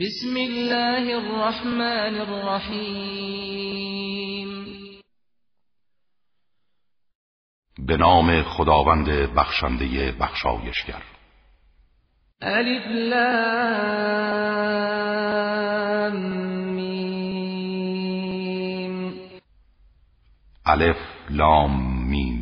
بسم الله الرحمن الرحیم. به نام خداوند بخشنده بخشایشگر. الف لام میم. الف لام میم.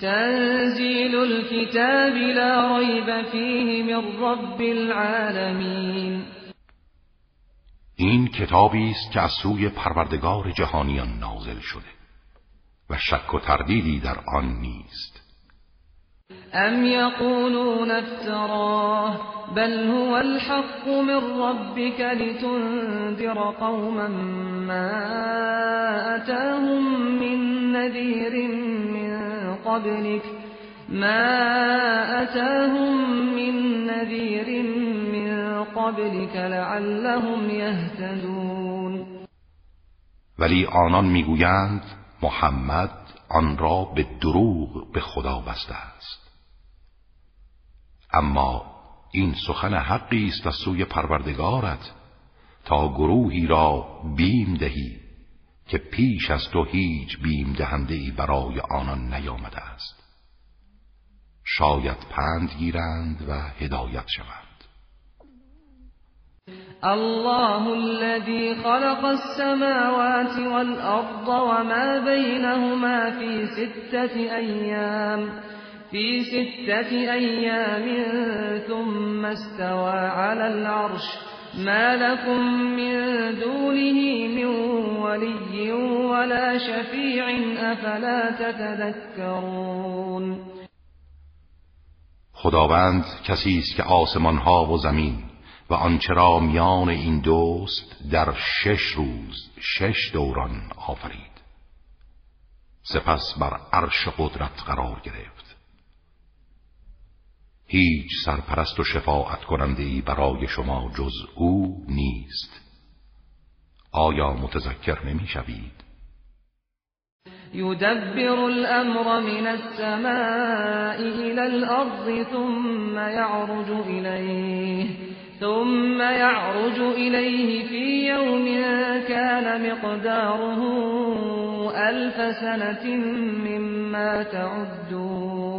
تنزیل الكتاب لا ریب فیه من رب العالمین این کتابی است که از سوی پروردگار جهانیان نازل شده و شک و تردیدی در آن نیست. ام یقولون افتراه بل هو الحق من ربك لتنذر قوما ما أتاهم من نذير من قبلك. ما أتاهم من نذير من قبلك لعلهم يهتدون. ولی آنان می‌گویند محمد آن را به دروغ به خدا بسته است. اما این سخن حقی است از سوی پروردگارت تا گروهی را بیم دهی. که پیش از تو هیچ بیم دهنده ای برای آنان نیامده است. شاید پند گیرند و هدایت شوند. الله الذي خلق السماوات والأرض وما بينهما في ستة أيام في ستة أيام ثم استوى على العرش. ما لكم من دونه من ولي ولا شفيع أفلا تتذكرون. خداوند کسی است که آسمان ها و زمین و آنچه را میان این دوست در شش روز شش دوران آفرید. سپس بر عرش قدرت قرار گرفت. هیچ سرپرست و شفاعت کننده ای برای شما جز او نیست آیا متذکر نمی شوید؟ يدبر الأمر من السماء إلى الأرض ثم يعرج إليه ثم يعرج إليه في يوم كان مقداره ألف سنة مما تعدون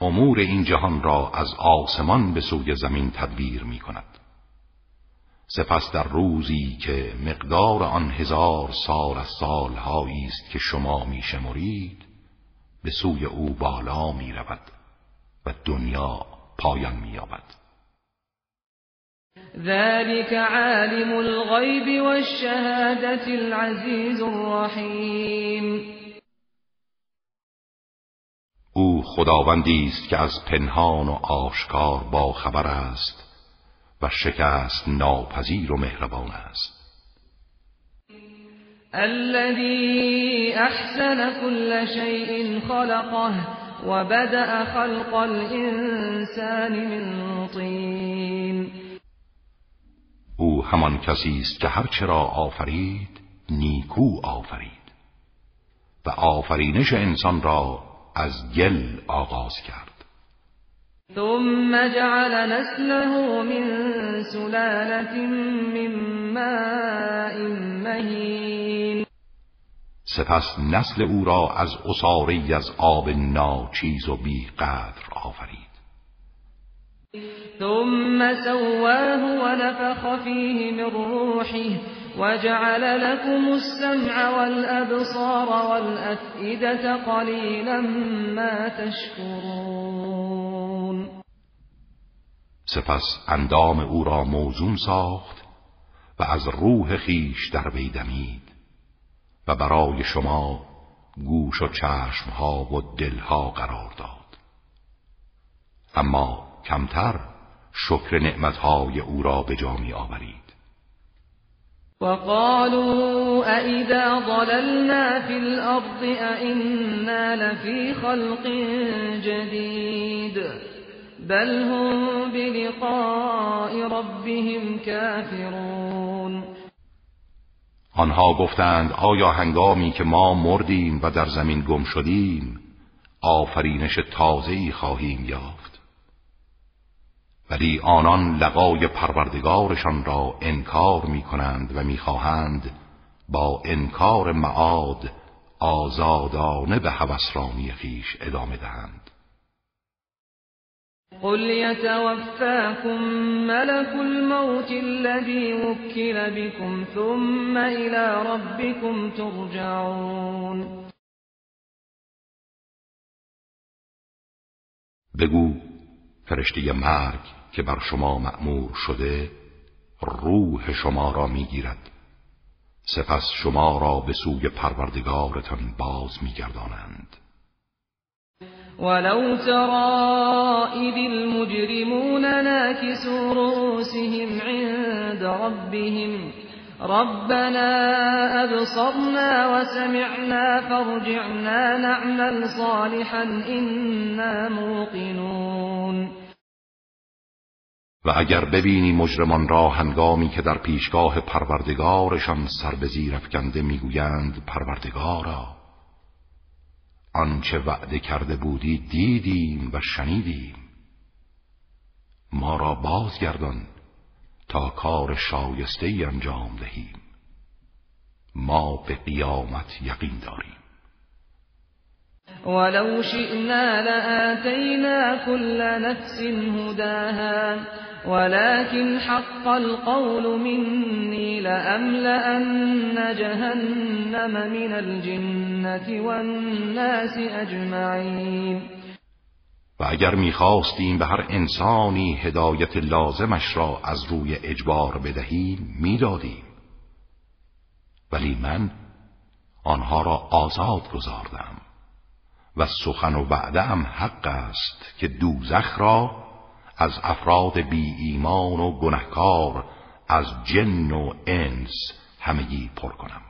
امور این جهان را از آسمان به سوی زمین تدبیر می کند سپس در روزی که مقدار آن هزار سال از سالهایی است که شما می شمرید به سوی او بالا می رود و دنیا پایان می یابد ذلك عالم الغیب والشهادة العزیز الرحیم. خداوندی است که از پنهان و آشکار با خبر است و شکست ناپذیر و مهربان است. الذي احسن كل شيء خلقه وبدأ خلق الانسان من طین او همان کسی است که هرچه را آفرید نیکو آفرید و آفرینش انسان را از گل آغاز کرد. ثم جعل نسله من سلالة من ماء مهین سپس نسل او را از اصاری از آب ناچیز و بی قدر آفرید. ثم سواه ونفخ فيه من روحه. وجعل لكم السمع والأبصار والأفئدة قليلا ما تشكرون. سپس اندام او را موزون ساخت و از روح خیش در وی دمید و برای شما گوش و چشمها و دلها قرار داد. اما کمتر شکر نعمتهای او را به جا می آورید. وقالوا أئذا ضللنا في الأرض أئنا لفي خلق جديد بل هم بلقاء ربهم كافرون. آنها گفتند آیا هنگامی که ما مردیم و در زمین گم شدیم آفرینش تازه‌ای خواهیم یافت؟ ولی آنان لقای پروردگارشان را انکار می کنند و می‌خواهند با انکار معاد آزادانه به هوسرانی خیش ادامه دهند. قل يتوفاكم ملك الموت الذي وكل بكم ثم إلى ربكم ترجعون. بگو فرشته مرگ که بر شما مأمور شده روح شما را می‌گیرد. سپس شما را به سوی پروردگارتان باز میگردانند. ولو ترى إذ المجرمون ناكسوا رؤوسهم عند ربهم ربنا أبصرنا وسمعنا فارجعنا نعمل صالحا إنا موقنون. و اگر ببینی مجرمان را هنگامی که در پیشگاه پروردگارشان سر به زیر افکنده می‌گویند پروردگارا آنچه وعده کرده بودی دیدیم و شنیدیم. ما را بازگردان تا کار شایسته ای انجام دهیم. ما به قیامت یقین داریم. ولو شئنا لآتينا كل نفس هداها. ولكن حق القول مني لأملأن جهنم من الجنة والناس أجمعين. و اگر می‌خواستیم به هر انسانی هدایت لازمش را از روی اجبار بدهیم می‌دادیم. ولی من آنها را آزاد گذاردم و سخن و وعده هم حق است که دوزخ را از افراد بی ایمان و گنهکار از جن و انس همگی پر کنم.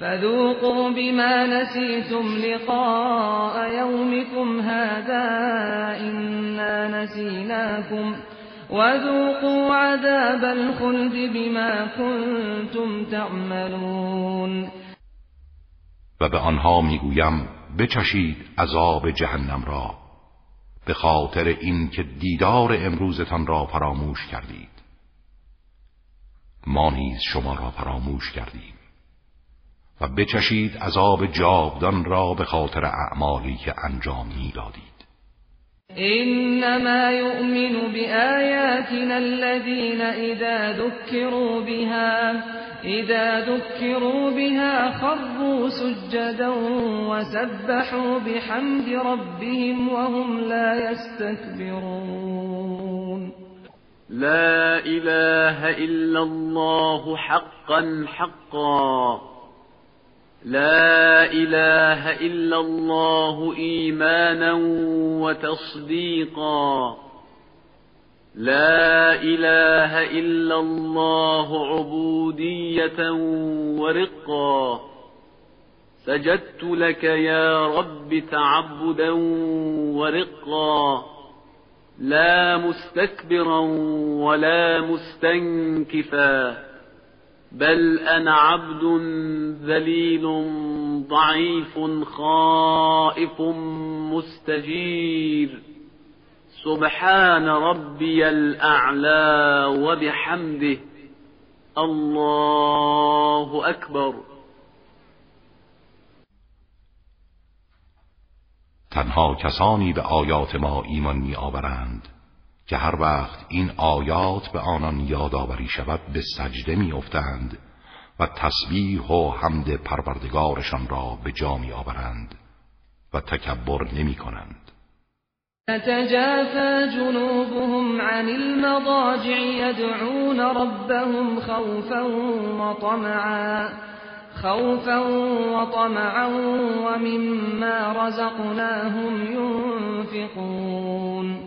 فذوقوا بما نسيتم لقاء يومكم هذا إنا نسيناكم وذوقوا عذاب الخلد بما كنتم تعملون. و به آنها می‌گویم بچشید عذاب جهنم را. به خاطر اینکه دیدار امروزتان را فراموش کردید. ما نیز شما را فراموش کردیم و بچشید عذاب جاودان را به خاطر اعمالی که انجام می‌دادید. انما يؤمن بآياتنا الذين اذا ذكروا بها إذا ذكروا بها خروا سجدا وسبحوا بحمد ربهم وهم لا يستكبرون. لا إله إلا الله حقا حقا. لا إله إلا الله إيمانا وتصديقا. لا إله إلا الله عبودية ورقا. سجدت لك يا رب تعبدا ورقا. لا مستكبرا ولا مستنكفا. بل أنا عبد ذليل ضعيف خائف مستجير. سبحان ربي الأعلى وبحمده. الله أكبر. تنها کسانی به آیات ما ایمان می آورند که هر وقت این آیات به آنان یادآوری شود به سجده میافتند و تسبیح و حمد پروردگارشان را به جا می آورند و تکبر نمی کنند. تتجافى جنوبهم عن المضاجع يدعون ربهم خوفا وطمعا خوفا وطمعا ومما رزقناهم ينفقون.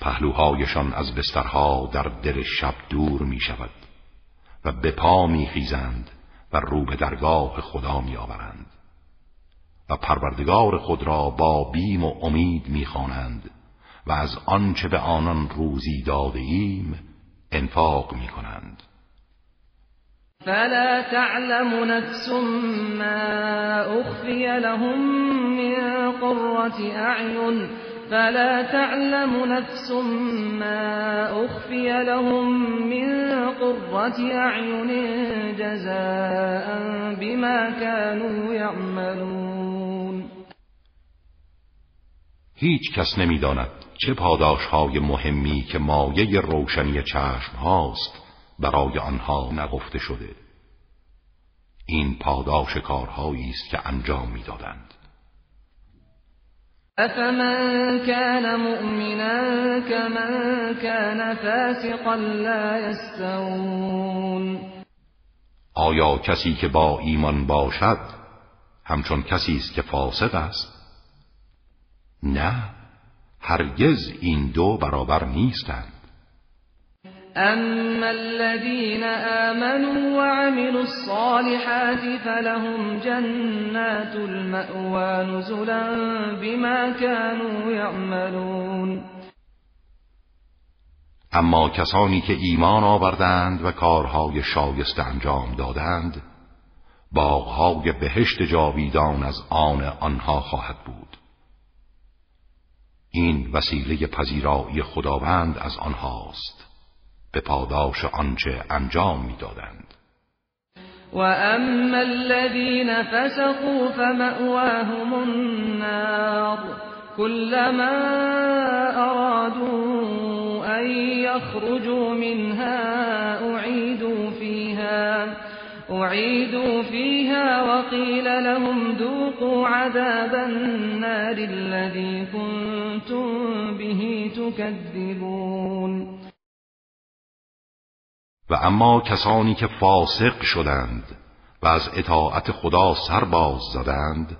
پهلوهایشان از بسترها در دل شب دور می شود و به پا می خیزند و رو به درگاه خدا می آورند. و پروردگار خود را با بیم و امید می خوانند و از آنچه به آنان روزی داده ایم انفاق می کنند فلا تعلم نفس ما اخفی لهم من قرة اعین. فلا تعلم نفس ما اخفی لهم من قرة اعین جزاء بما كانوا يعملون. هیچ کس نمی‌داند چه پاداش های مهمی که مایه روشنی چشم هاست برای آنها نگفته شده. این پاداش کارهایی است که انجام می‌دادند. افمن كان مؤمنا كمن كان فاسقا لا يستوون آیا کسی که با ایمان باشد همچون کسی است که فاسق است؟ نه هرگز این دو برابر نیستند. اما الذين آمنوا وعملوا الصالحات فلهم جنات المأوى نزلا بما كانوا يعملون. اما کسانی که ایمان آوردند و کارهای شایسته انجام دادند باغهای بهشت جاویدان از آن آنها خواهد بود. این وسیله پذیرایی خداوند از آنهاست. به پاداش آنچه انجام می‌دادند. و اما الذين فسقوا فمأواهم النار كلما ارادوا ان يخرجوا منها اعيدوا فيها أعيدوا فيها وقيل لهم ذوقوا عذاب النار الذي كنتم به تكذبون. و اما کسانی که فاسق شدند و از اطاعت خدا سرباز زدند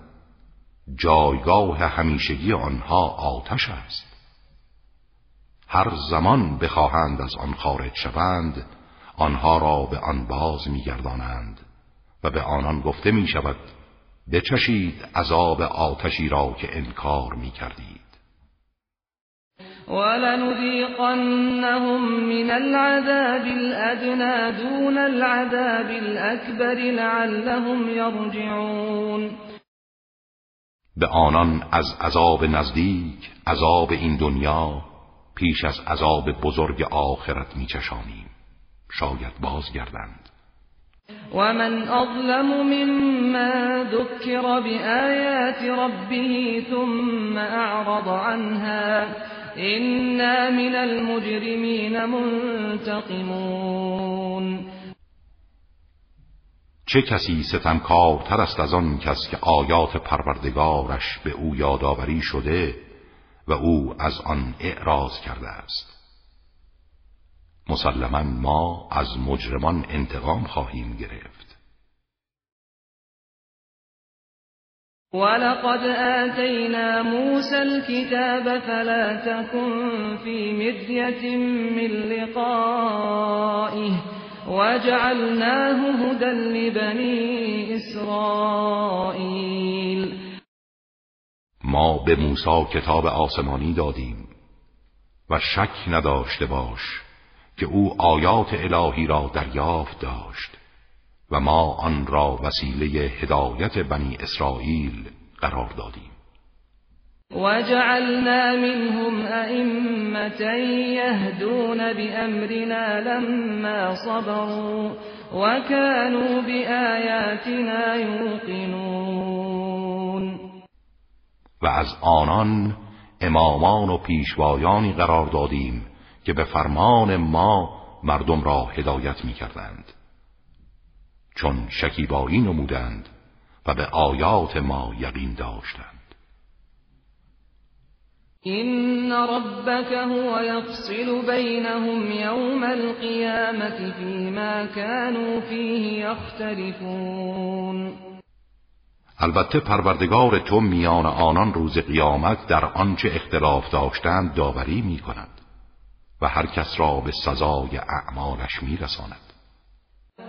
جایگاه همیشگی آنها آتش است. هر زمان بخواهند از آن خارج شوند آنها را به آن باز میگردانند و به آنان گفته می شود بچشید عذاب آتشی را که انکار می کردید ولنذيقنهم من العذاب الأدنى دون العذاب الأكبر لعلهم يرجعون. به آنان از عذاب نزدیک عذاب این دنیا پیش از عذاب بزرگ آخرت میچشانیم. شاید بازگردند. و من اظلم ممن ذکر بآیات ربه ثم اعرض عنها إنا من المجرمین منتقمون چه کسی ستمکارتر است از آن کس که آیات پروردگارش به او یادآوری شده و او از آن اعراض کرده است؟ مسلما ما از مجرمان انتقام خواهیم گرفت. ولقد آتینا موسى الكتاب فلا تكن في مدية من لقائه وجعلناه هدى لبني اسرائیل ما به موسی کتاب آسمانی دادیم و شک نداشته باش که او آیات الهی را دریافت داشت. و ما آن را وسیله هدایت بنی اسرائیل قرار دادیم. وجعلنا منهم أئمة يهدون بأمرنا لما صبروا وكانوا بآياتنا يوقنون. و از آنان امامان و پیشوایانی قرار دادیم که به فرمان ما مردم را هدایت می کردند چون شکیبایی نمودند و به آیات ما یقین داشتند. این ربك هو یفصل بینهم یوم القیامت فیما كانوا فیه یختلفون. البته پروردگار تو میان آنان روز قیامت در آنچه اختلاف داشتند داوری می کند و هر کس را به سزای اعمالش میرساند.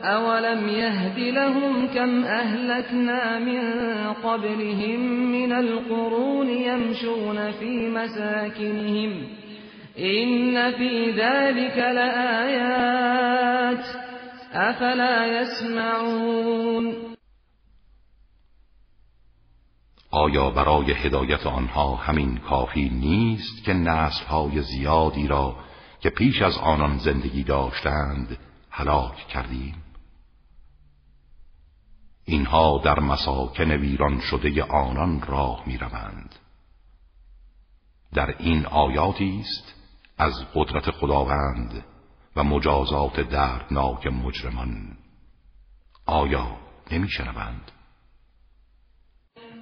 اولم یهد لهم کم اهلکنا من قبلهم من القرون یمشون فی مساکنهم این فی ذلك لآیات افلا یسمعون آیا برای هدایت آنها همین کافی نیست که نسلهای زیادی را که پیش از آنان زندگی داشتند هلاک کردیم؟ اینها در مساکن ویران شده آنان راه می روند. در این آیاتی است از قدرت خداوند و مجازات دردناک مجرمان آیا نمی شنوند؟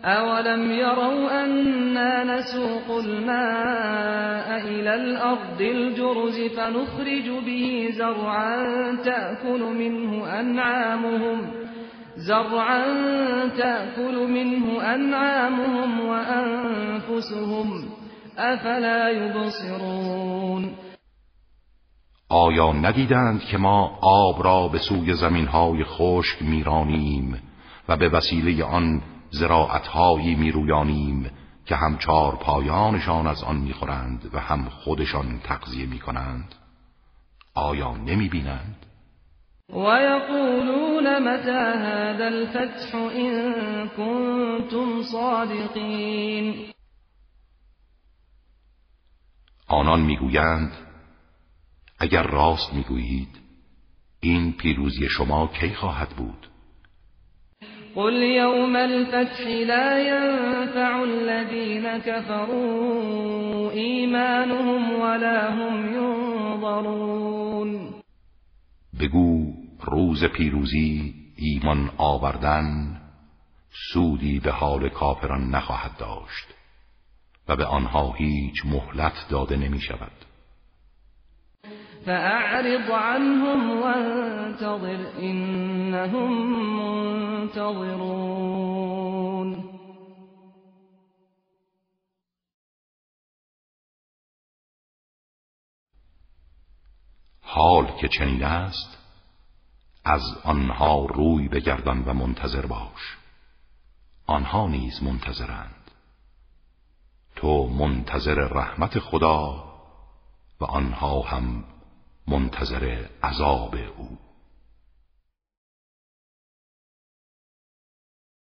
أولم يروا أنا نسوق الماء إلى الأرض الجرز فنخرج به زرعا تأكل منه أنعامهم زرعا تأكل منه أنعامهم وأنفسهم أفلا يبصرون. آیا ندیدند که ما آب را به سوی زمینهای خشک میرانیم و به وسیله آن زراعتهایی میرویانیم که هم چار پایانشان از آن می‌خورند و هم خودشان تغذیه می‌کنند؟ آیا نمی‌بینند؟ ويقولون متى هذا الفتح إن كنتم صادقین آنان می‌گویند اگر راست می‌گویید این پیروزی شما کی خواهد بود؟ قل يوم الفتح لا ينفع الذين كفروا ایمانهم ولا هم ينظرون بگو روز پیروزی ایمان آوردن سودی به حال کافران نخواهد داشت و به آنها هیچ مهلت داده نمی شود فأعرض عنهم وانتظر إنهم منتظرون. حال که چنین است از آنها روی بگردان و منتظر باش. آنها نیز منتظرند. تو منتظر رحمت خدا و آنها هم منتظر عذاب او.